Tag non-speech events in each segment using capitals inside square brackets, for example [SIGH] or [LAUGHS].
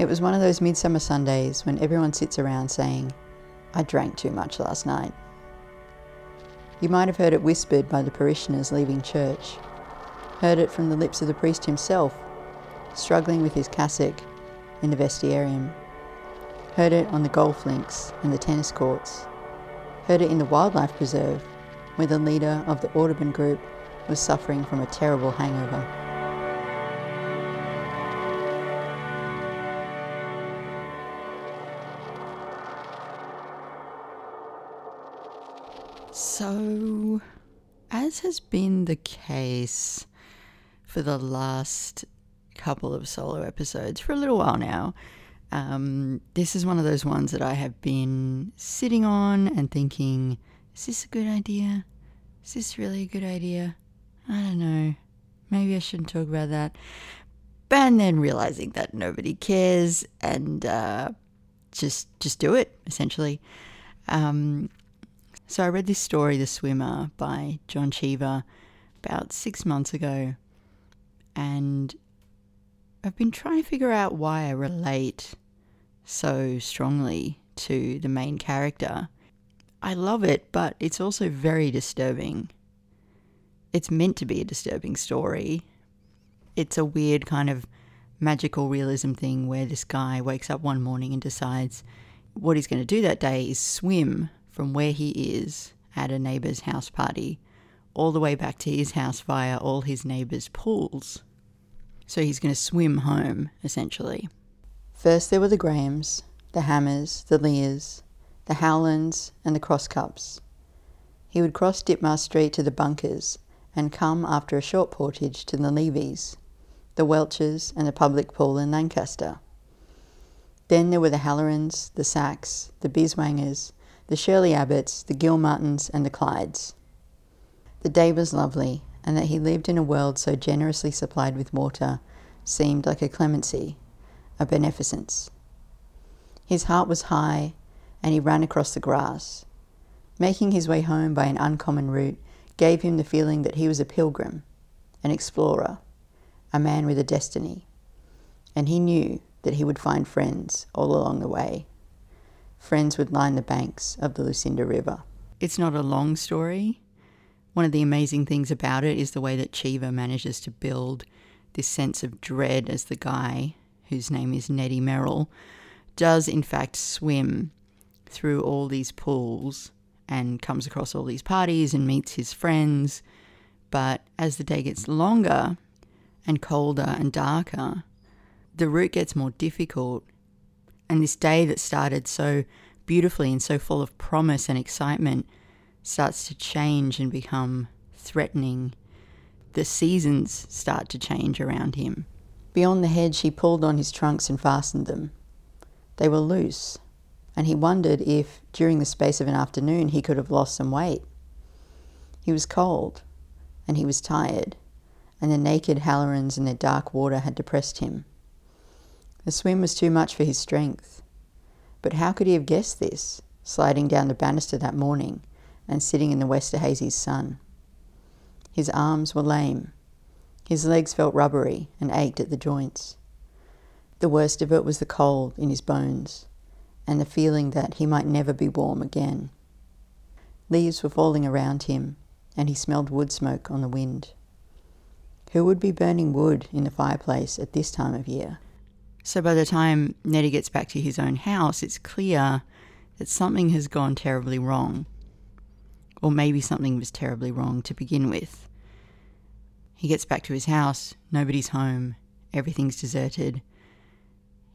It was one of those midsummer Sundays when everyone sits around saying, I drank too much last night. You might have heard it whispered by the parishioners leaving church, heard it from the lips of the priest himself, struggling with his cassock in the vestiarium, heard it on the golf links and the tennis courts, heard it in the wildlife preserve, where the leader of the Audubon group was suffering from a terrible hangover. As has been the case for the last couple of solo episodes for a little while now, um, this is one of those ones that I have been sitting on and thinking, is this a good idea? Is this really a good idea? I don't know. Maybe I shouldn't talk about that. And then realizing that nobody cares and uh, just just do it essentially. Um, so I read this story, The Swimmer, by John Cheever, about six months ago, and I've been trying to figure out why I relate so strongly to the main character. I love it, but it's also very disturbing. It's meant to be a disturbing story. It's a weird kind of magical realism thing where this guy wakes up one morning and decides what he's going to do that day is swim from where he is at a neighbour's house party all the way back to his house via all his neighbours' pools. So he's going to swim home, essentially. First, there were the Grahams, the Hammers, the Lears, the Howlands, and the Crosscups. He would cross Ditmar Street to the bunkers and come after a short portage to the Levies, the Welches, and the public pool in Lancaster. Then there were the Hallorans, the Sacks, the Biswangers, the Shirley Abbotts, the Gilmartins, and the Clydes. The day was lovely, and that he lived in a world so generously supplied with water seemed like a clemency, a beneficence. His heart was high, and he ran across the grass. Making his way home by an uncommon route gave him the feeling that he was a pilgrim, an explorer, a man with a destiny, and he knew that he would find friends all along the way. Friends would line the banks of the Lucinda River. It's not a long story. One of the amazing things about it is the way that Cheever manages to build this sense of dread as the guy, whose name is Neddy Merrill, does in fact swim through all these pools and comes across all these parties and meets his friends. But as the day gets longer and colder and darker, the route gets more difficult. And this day that started so beautifully and so full of promise and excitement starts to change and become threatening. The seasons start to change around him. Beyond the hedge, he pulled on his trunks and fastened them. They were loose, and he wondered if, during the space of an afternoon, he could have lost some weight. He was cold, and he was tired, and the naked Hallorans and their dark water had depressed him. The swim was too much for his strength. But how could he have guessed this, sliding down the banister that morning and sitting in the Westerhazy's sun? His arms were lame. His legs felt rubbery and ached at the joints. The worst of it was the cold in his bones and the feeling that he might never be warm again. Leaves were falling around him, and he smelled wood smoke on the wind. Who would be burning wood in the fireplace at this time of year? So by the time Neddy gets back to his own house, it's clear that something has gone terribly wrong. Or maybe something was terribly wrong to begin with. He gets back to his house, nobody's home, everything's deserted.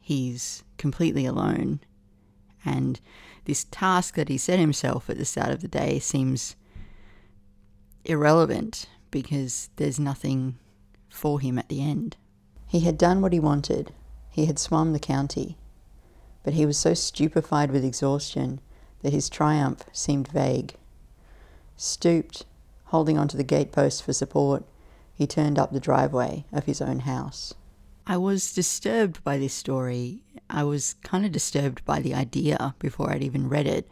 He's completely alone and this task that he set himself at the start of the day seems irrelevant because there's nothing for him at the end. He had done what he wanted. He had swum the county. But he was so stupefied with exhaustion that his triumph seemed vague. Stooped, holding onto the gatepost for support, he turned up the driveway of his own house. I was disturbed by this story. I was kind of disturbed by the idea before I'd even read it.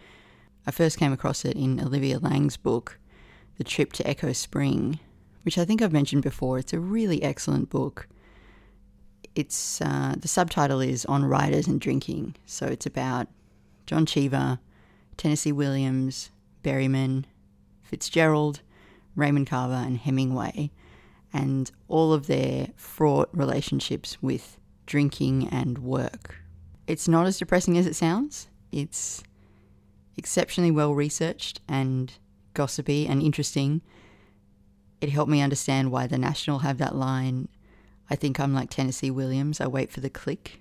I first came across it in Olivia Laing's book, The Trip to Echo Spring, which I think I've mentioned before. It's a really excellent book. It's uh, the subtitle is on writers and drinking. So it's about John Cheever, Tennessee Williams, Berryman, Fitzgerald, Raymond Carver, and Hemingway, and all of their fraught relationships with drinking and work. It's not as depressing as it sounds. It's exceptionally well researched and gossipy and interesting. It helped me understand why the National have that line I think I'm like Tennessee Williams, I wait for the click.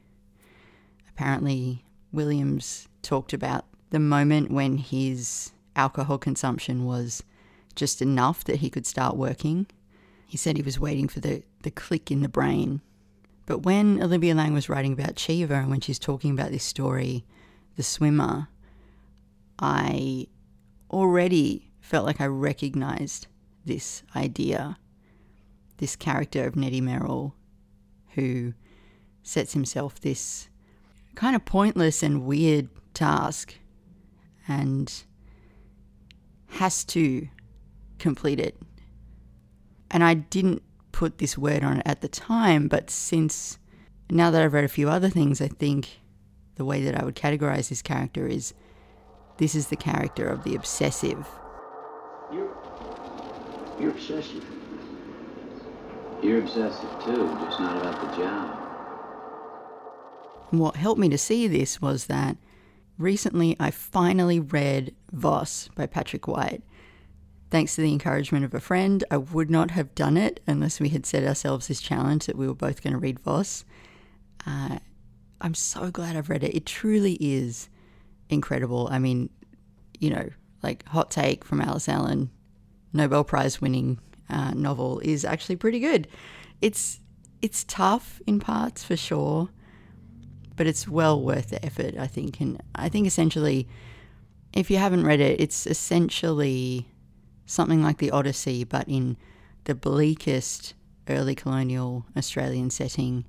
Apparently, Williams talked about the moment when his alcohol consumption was just enough that he could start working. He said he was waiting for the, the click in the brain. But when Olivia Laing was writing about Cheever and when she's talking about this story, The Swimmer, I already felt like I recognized this idea, this character of Neddy Merrill, who sets himself this kind of pointless and weird task and has to complete it. And I didn't put this word on it at the time, but since now that I've read a few other things, I think the way that I would categorize this character is this is the character of the obsessive. You're, you're obsessive. You're obsessive too, just not about the job. What helped me to see this was that recently I finally read Voss by Patrick White. Thanks to the encouragement of a friend, I would not have done it unless we had set ourselves this challenge that we were both going to read Voss. Uh, I'm so glad I've read it. It truly is incredible. I mean, you know, like hot take from Alice Allan, Nobel Prize winning uh, novel is actually pretty good. It's it's tough in parts for sure, but it's well worth the effort. I think, and I think essentially, if you haven't read it, it's essentially something like the Odyssey, but in the bleakest early colonial Australian setting,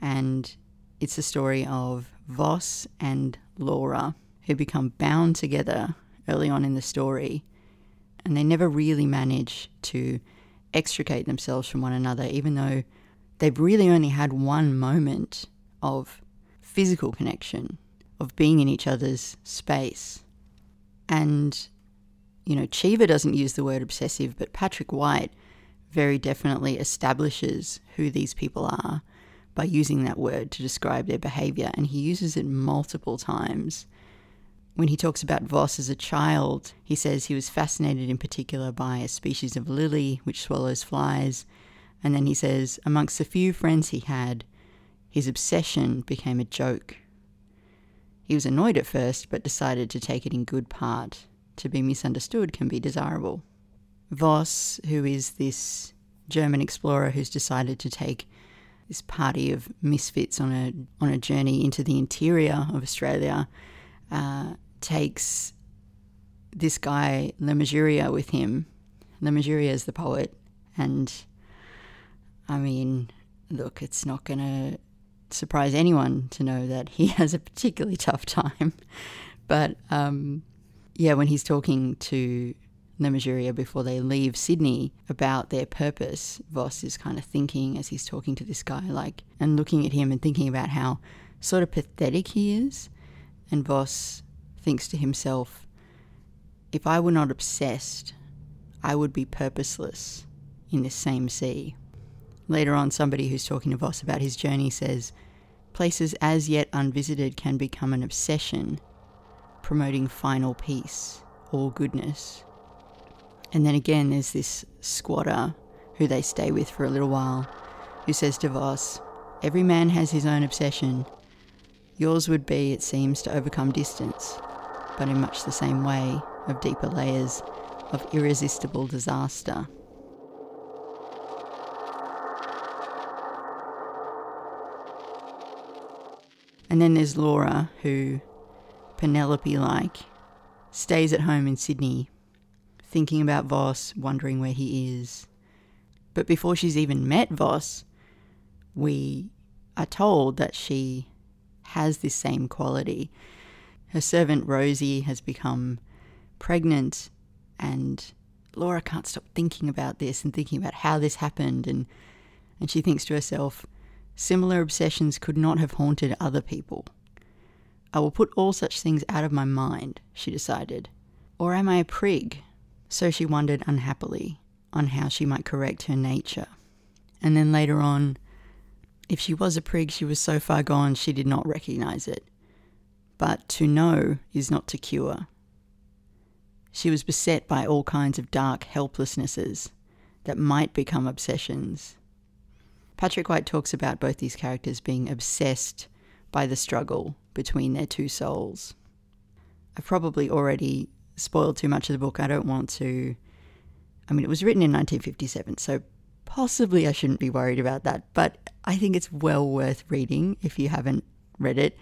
and it's a story of Voss and Laura who become bound together early on in the story, and they never really manage to extricate themselves from one another, even though they've really only had one moment of physical connection, of being in each other's space. And, you know, Cheever doesn't use the word obsessive, but Patrick White very definitely establishes who these people are by using that word to describe their behavior, and he uses it multiple times. When he talks about Voss as a child, he says he was fascinated in particular by a species of lily which swallows flies, and then he says, amongst the few friends he had, his obsession became a joke. He was annoyed at first, but decided to take it in good part. To be misunderstood can be desirable. Voss, who is this German explorer who's decided to take this party of misfits on a on a journey into the interior of Australia, uh, takes this guy Le with him. Le is the poet, and I mean, look, it's not going to surprise anyone to know that he [LAUGHS] has a particularly tough time. But um, yeah, when he's talking to Mesurier before they leave Sydney about their purpose, Voss is kind of thinking as he's talking to this guy, like, and looking at him and thinking about how sort of pathetic he is. And Voss thinks to himself, if I were not obsessed, I would be purposeless in this same sea. Later on, somebody who's talking to Voss about his journey says, Places as yet unvisited can become an obsession, promoting final peace or goodness. And then again, there's this squatter who they stay with for a little while, who says to Voss, Every man has his own obsession. Yours would be, it seems, to overcome distance, but in much the same way, of deeper layers of irresistible disaster. And then there's Laura, who, Penelope like, stays at home in Sydney, thinking about Voss, wondering where he is. But before she's even met Voss, we are told that she has this same quality. Her servant Rosie has become pregnant, and Laura can't stop thinking about this and thinking about how this happened. And, and she thinks to herself, Similar obsessions could not have haunted other people. I will put all such things out of my mind, she decided. Or am I a prig? So she wondered unhappily on how she might correct her nature. And then later on, if she was a prig, she was so far gone she did not recognize it. But to know is not to cure. She was beset by all kinds of dark helplessnesses that might become obsessions. Patrick White talks about both these characters being obsessed by the struggle between their two souls. I've probably already spoiled too much of the book. I don't want to. I mean, it was written in 1957, so possibly I shouldn't be worried about that, but I think it's well worth reading if you haven't read it.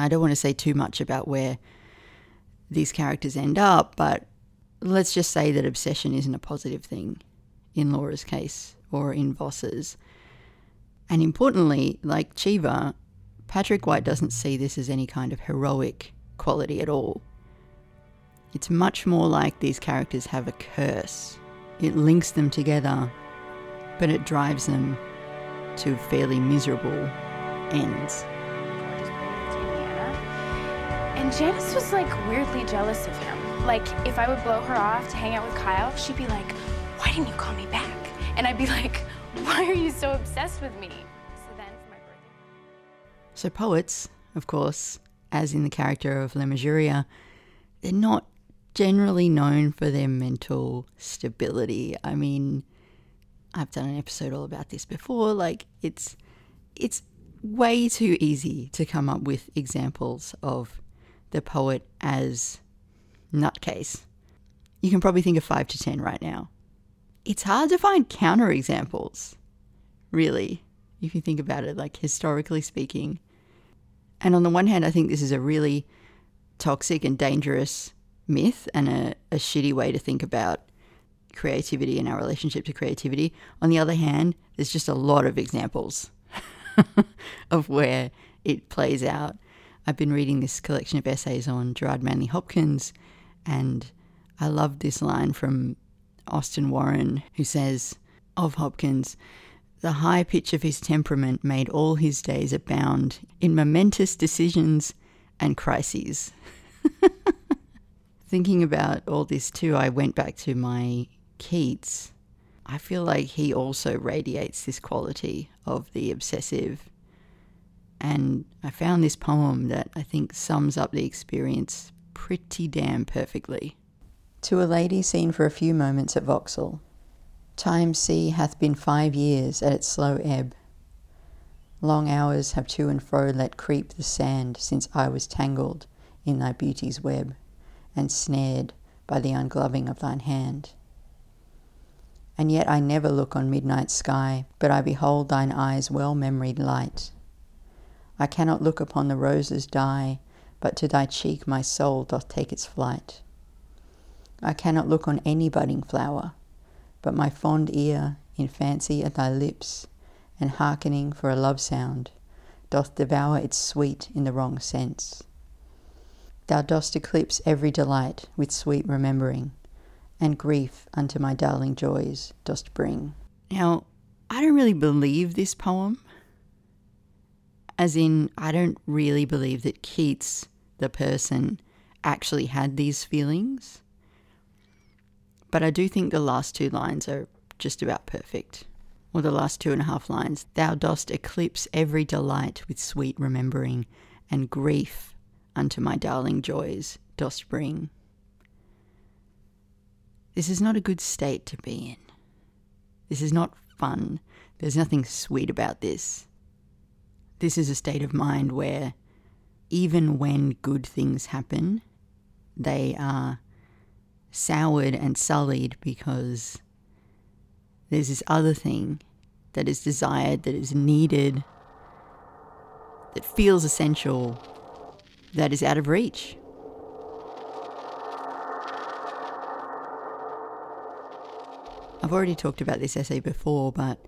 I don't want to say too much about where these characters end up, but let's just say that obsession isn't a positive thing in Laura's case or in Voss's. And importantly, like Cheever, Patrick White doesn't see this as any kind of heroic quality at all. It's much more like these characters have a curse. It links them together, but it drives them to fairly miserable ends. And Janice was like weirdly jealous of him. Like, if I would blow her off to hang out with Kyle, she'd be like, Why didn't you call me back? And I'd be like, [LAUGHS] Why are you so obsessed with me? So then for my birthday. So, poets, of course, as in the character of Mesurier, they're not generally known for their mental stability. I mean, I've done an episode all about this before. Like, it's it's way too easy to come up with examples of the poet as nutcase. You can probably think of five to ten right now. It's hard to find counter examples, really, if you think about it, like historically speaking. And on the one hand, I think this is a really toxic and dangerous myth and a, a shitty way to think about creativity and our relationship to creativity. On the other hand, there's just a lot of examples [LAUGHS] of where it plays out. I've been reading this collection of essays on Gerard Manley Hopkins, and I love this line from Austin Warren, who says of Hopkins, the high pitch of his temperament made all his days abound in momentous decisions and crises. [LAUGHS] Thinking about all this too, I went back to my Keats. I feel like he also radiates this quality of the obsessive. And I found this poem that I think sums up the experience pretty damn perfectly. To a lady seen for a few moments at Vauxhall. Time's sea hath been five years at its slow ebb. Long hours have to and fro let creep the sand since I was tangled in thy beauty's web and snared by the ungloving of thine hand. And yet I never look on midnight sky, but I behold thine eyes' well memoried light. I cannot look upon the rose's die, but to thy cheek my soul doth take its flight. I cannot look on any budding flower, but my fond ear, in fancy at thy lips, and hearkening for a love sound, doth devour its sweet in the wrong sense. Thou dost eclipse every delight with sweet remembering, and grief unto my darling joys dost bring. Now, I don't really believe this poem. As in, I don't really believe that Keats, the person, actually had these feelings. But I do think the last two lines are just about perfect. Or the last two and a half lines. Thou dost eclipse every delight with sweet remembering, and grief unto my darling joys dost bring. This is not a good state to be in. This is not fun. There's nothing sweet about this. This is a state of mind where even when good things happen, they are soured and sullied because there's this other thing that is desired, that is needed, that feels essential, that is out of reach. I've already talked about this essay before, but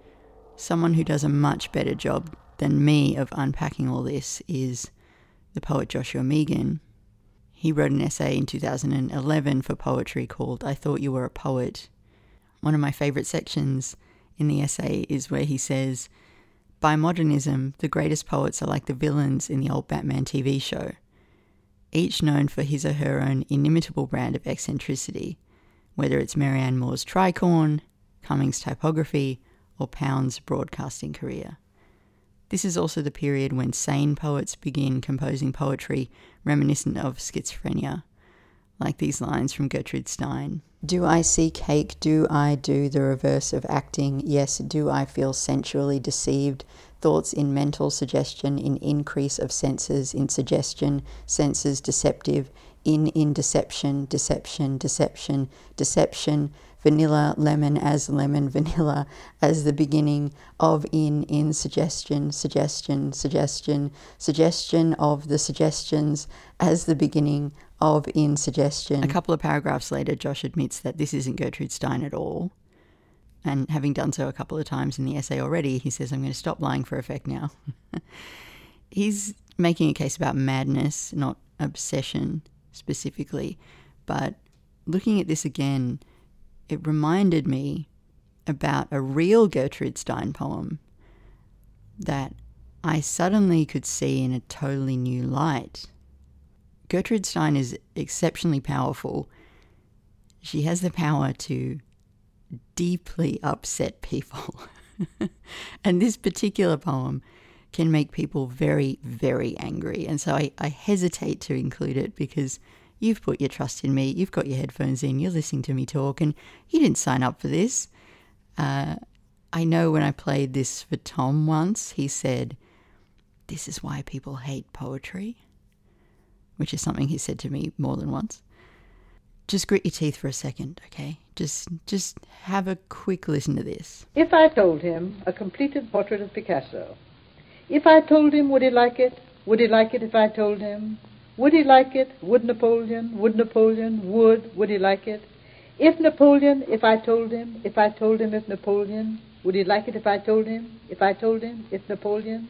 someone who does a much better job than me of unpacking all this is the poet Joshua Mehigan. He wrote an essay in 2011 for poetry called I Thought You Were a Poet. One of my favourite sections in the essay is where he says, By modernism, the greatest poets are like the villains in the old Batman TV show, each known for his or her own inimitable brand of eccentricity, whether it's Marianne Moore's tricorn, Cummings' typography, or Pound's broadcasting career. This is also the period when sane poets begin composing poetry reminiscent of schizophrenia, like these lines from Gertrude Stein Do I see cake? Do I do the reverse of acting? Yes, do I feel sensually deceived? Thoughts in mental suggestion, in increase of senses, in suggestion, senses deceptive, in in deception, deception, deception, deception, vanilla, lemon as lemon, [LAUGHS] vanilla as the beginning of in, in suggestion, suggestion, suggestion, suggestion of the suggestions as the beginning of in suggestion. A couple of paragraphs later, Josh admits that this isn't Gertrude Stein at all. And having done so a couple of times in the essay already, he says, I'm going to stop lying for effect now. [LAUGHS] He's making a case about madness, not obsession specifically. But looking at this again, it reminded me about a real Gertrude Stein poem that I suddenly could see in a totally new light. Gertrude Stein is exceptionally powerful. She has the power to deeply upset people. [LAUGHS] and this particular poem can make people very, very angry. And so I, I hesitate to include it because You've put your trust in me. You've got your headphones in. You're listening to me talk, and you didn't sign up for this. Uh, I know when I played this for Tom once, he said, This is why people hate poetry, which is something he said to me more than once. Just grit your teeth for a second, okay? Just, just have a quick listen to this. If I told him a completed portrait of Picasso, if I told him, would he like it? Would he like it if I told him? Would he like it? Would Napoleon? Would Napoleon? Would? Would he like it? If Napoleon, if I told him, if I told him if Napoleon, would he like it if I told him? If I told him, if Napoleon?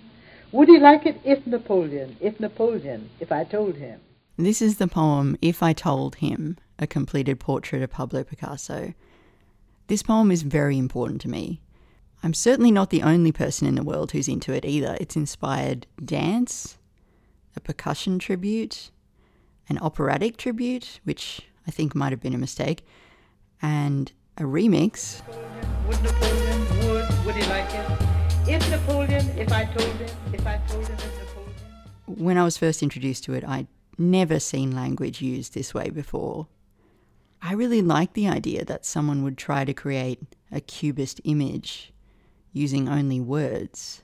Would he like it if Napoleon, if Napoleon, if I told him? This is the poem If I Told Him, a completed portrait of Pablo Picasso. This poem is very important to me. I'm certainly not the only person in the world who's into it either. It's inspired dance, a percussion tribute, an operatic tribute, which I think might have been a mistake, and a remix. Would Napoleon, would, would he like it? If Napoleon, if I told him, if I told him, if Napoleon. When I was first introduced to it, I'd never seen language used this way before. I really liked the idea that someone would try to create a cubist image using only words.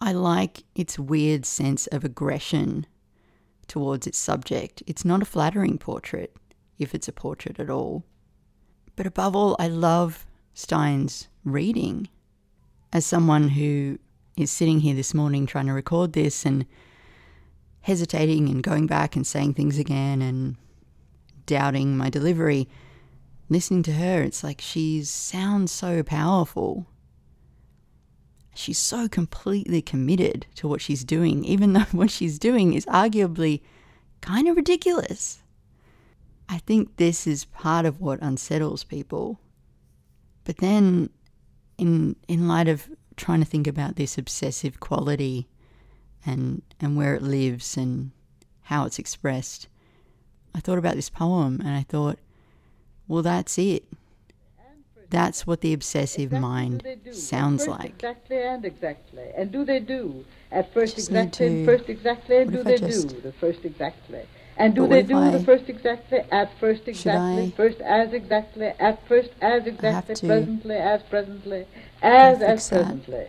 I like its weird sense of aggression towards its subject. It's not a flattering portrait, if it's a portrait at all. But above all, I love Stein's reading. As someone who is sitting here this morning trying to record this and hesitating and going back and saying things again and doubting my delivery, listening to her, it's like she sounds so powerful she's so completely committed to what she's doing, even [LAUGHS] though what she's doing is arguably kind of ridiculous. I think this is part of what unsettles people. But then, in, in light of trying to think about this obsessive quality and, and where it lives and how it's expressed, I thought about this poem and I thought, well, that's it. That's what the obsessive exactly mind sounds like. Exactly and exactly. And do they do? At first exactly, to- first exactly, and do they just- do? The first exactly. And do But they do I- the first exactly, at first exactly, first as exactly, at first as exactly, presently as presently, as as that. presently.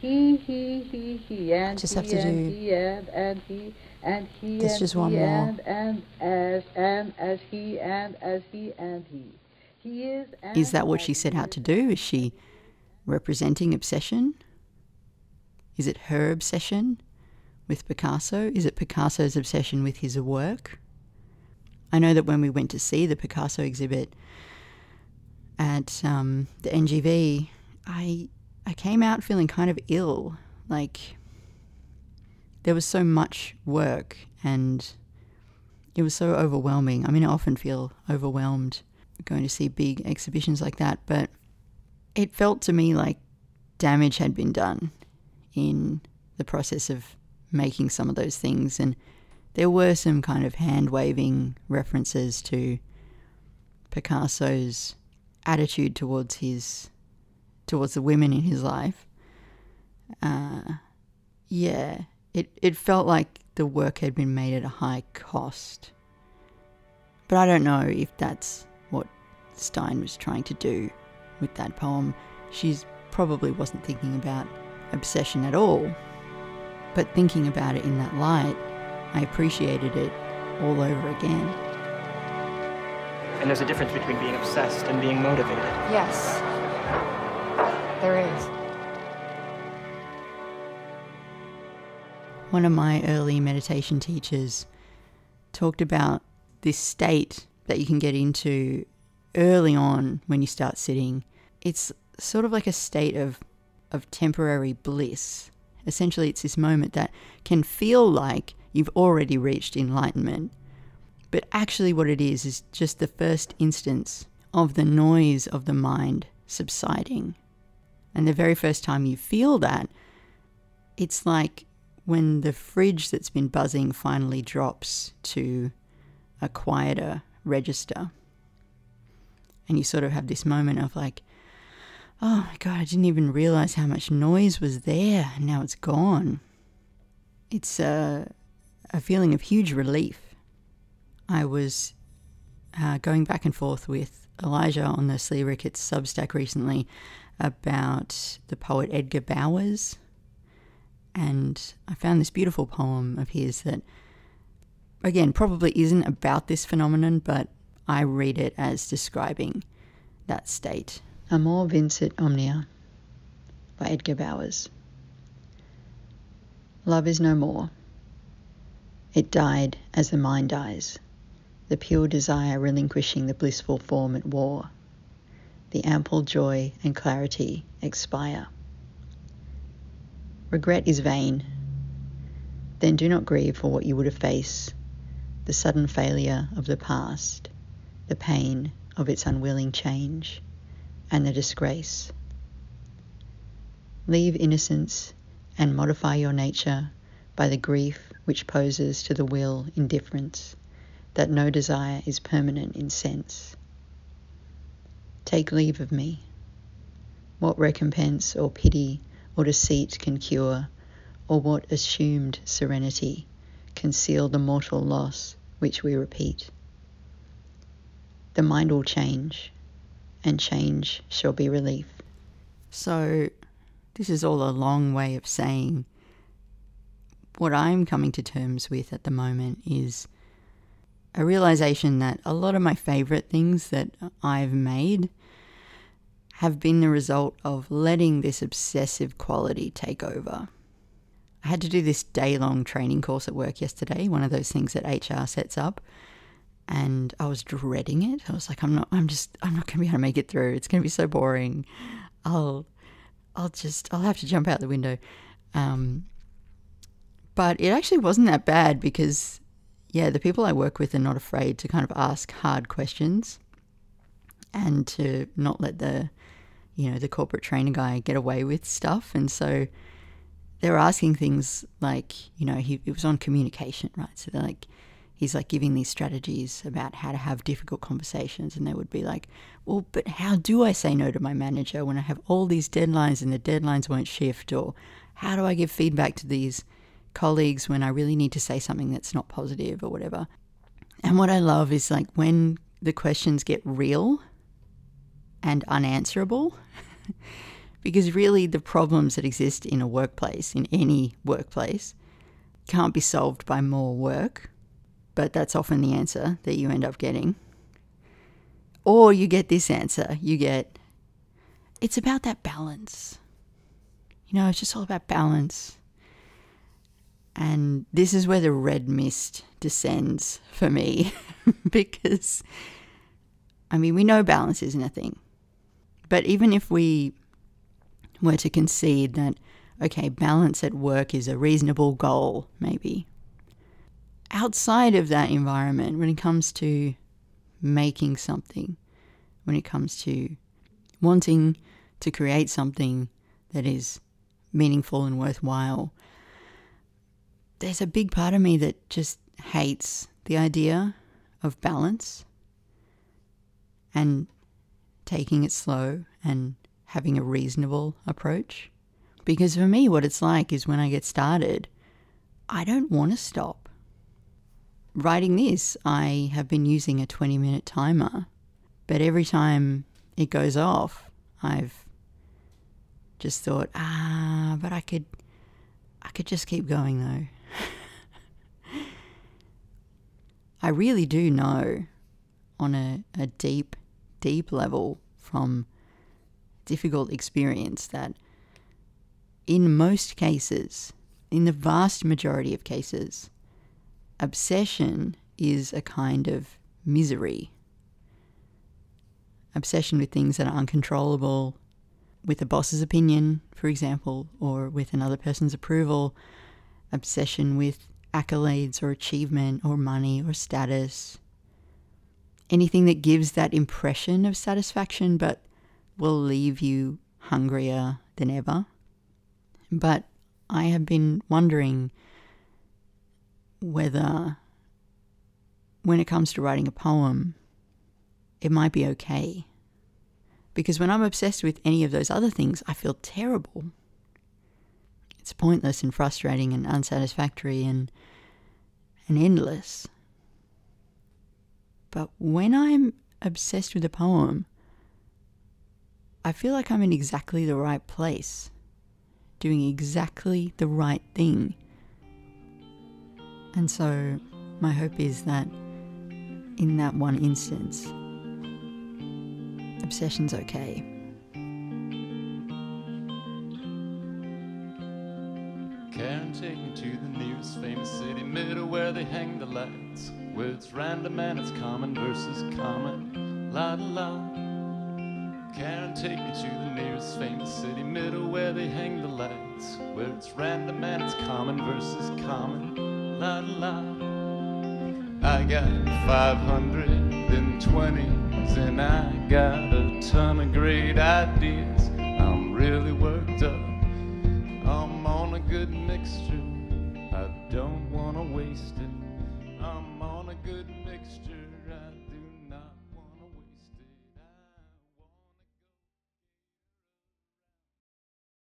He, he, he, he, and just he, have to and do- he, and, and he, and he, There's and just he, one more. and, and, as, and, as he, and, as he, and he. He is, and, Is that what she he set out to do? Is she representing obsession? Is it her obsession with Picasso? Is it Picasso's obsession with his work? I know that when we went to see the Picasso exhibit at um, the NGV, I I came out feeling kind of ill. Like there was so much work and it was so overwhelming. I mean, I often feel overwhelmed going to see big exhibitions like that, but it felt to me like damage had been done in the process of making some of those things. And there were some kind of hand waving references to Picasso's attitude towards his towards the women in his life. Uh, yeah, it it felt like the work had been made at a high cost. But I don't know if that's what Stein was trying to do with that poem. She probably wasn't thinking about obsession at all. But thinking about it in that light, I appreciated it all over again. And there's a difference between being obsessed and being motivated. Yes, there is. One of my early meditation teachers talked about this state that you can get into early on when you start sitting. It's sort of like a state of of temporary bliss. Essentially, it's this moment that can feel like you've already reached enlightenment, but actually, what it is is just the first instance of the noise of the mind subsiding. And the very first time you feel that, it's like when the fridge that's been buzzing finally drops to a quieter register. And you sort of have this moment of like, oh my God, I didn't even realize how much noise was there. Now it's gone. It's a, a feeling of huge relief. I was uh, going back and forth with Elijah on the Slee Ricketts Substack recently about the poet Edgar Bowers. And I found this beautiful poem of his that, again, probably isn't about this phenomenon, but I read it as describing that state. Amor vincit omnia by Edgar Bowers. Love is no more. It died as the mind dies, the pure desire relinquishing the blissful form it wore. The ample joy and clarity expire. Regret is vain. Then do not grieve for what you would faced the sudden failure of the past, the pain of its unwilling change and the disgrace. Leave innocence and modify your nature by the grief which poses to the will indifference, that no desire is permanent in sense. Take leave of me. What recompense or pity or deceit can cure, or what assumed serenity conceal the mortal loss which we repeat? The mind will change, and change shall be relief. So, this is all a long way of saying what I'm coming to terms with at the moment is a realization that a lot of my favorite things that I've made have been the result of letting this obsessive quality take over. I had to do this day long training course at work yesterday, one of those things that HR sets up and I was dreading it. I was like, I'm not, I'm just, I'm not going to be able to make it through. It's going to be so boring. I'll, I'll just, I'll have to jump out the window. Um, but it actually wasn't that bad because, yeah, the people I work with are not afraid to kind of ask hard questions and to not let the, you know, the corporate trainer guy get away with stuff. And so they were asking things like, you know, he, it was on communication, right? So they're like, he's like giving these strategies about how to have difficult conversations and they would be like well but how do i say no to my manager when i have all these deadlines and the deadlines won't shift? Or how do i give feedback to these colleagues when i really need to say something that's not positive or whatever? And what i love is like when the questions get real and unanswerable [LAUGHS] because really the problems that exist in a workplace in any workplace can't be solved by more work but that's often the answer that you end up getting. Or you get this answer you get, it's about that balance. You know, it's just all about balance. And this is where the red mist descends for me [LAUGHS] because, I mean, we know balance isn't a thing. But even if we were to concede that, okay, balance at work is a reasonable goal, maybe, outside of that environment, when it comes to making something, when it comes to wanting to create something that is meaningful and worthwhile. There's a big part of me that just hates the idea of balance and taking it slow and having a reasonable approach. Because for me, what it's like is when I get started, I don't want to stop. Writing this, I have been using a 20 minute timer, but every time it goes off, I've just thought, ah, but I could, I could just keep going though. [LAUGHS] I really do know on a, a deep, deep level from difficult experience that in most cases, in the vast majority of cases, obsession is a kind of misery. Obsession with things that are uncontrollable, with a boss's opinion, for example, or with another person's approval, obsession with accolades or achievement or money or status. Anything that gives that impression of satisfaction but will leave you hungrier than ever. But I have been wondering whether, when it comes to writing a poem, it might be okay. Because when I'm obsessed with any of those other things, I feel terrible. It's pointless and frustrating and unsatisfactory and, and endless. But when I'm obsessed with a poem, I feel like I'm in exactly the right place, doing exactly the right thing. And so, my hope is that in that one instance, obsession's okay. Karen, take me to the nearest famous city, middle where they hang the lights. Where it's random and it's common versus common. La la. Karen, take me to the nearest famous city, middle where they hang the lights. Where it's random and it's common versus common. La la. I got 520s and I got a ton of great ideas. I'm really worked up.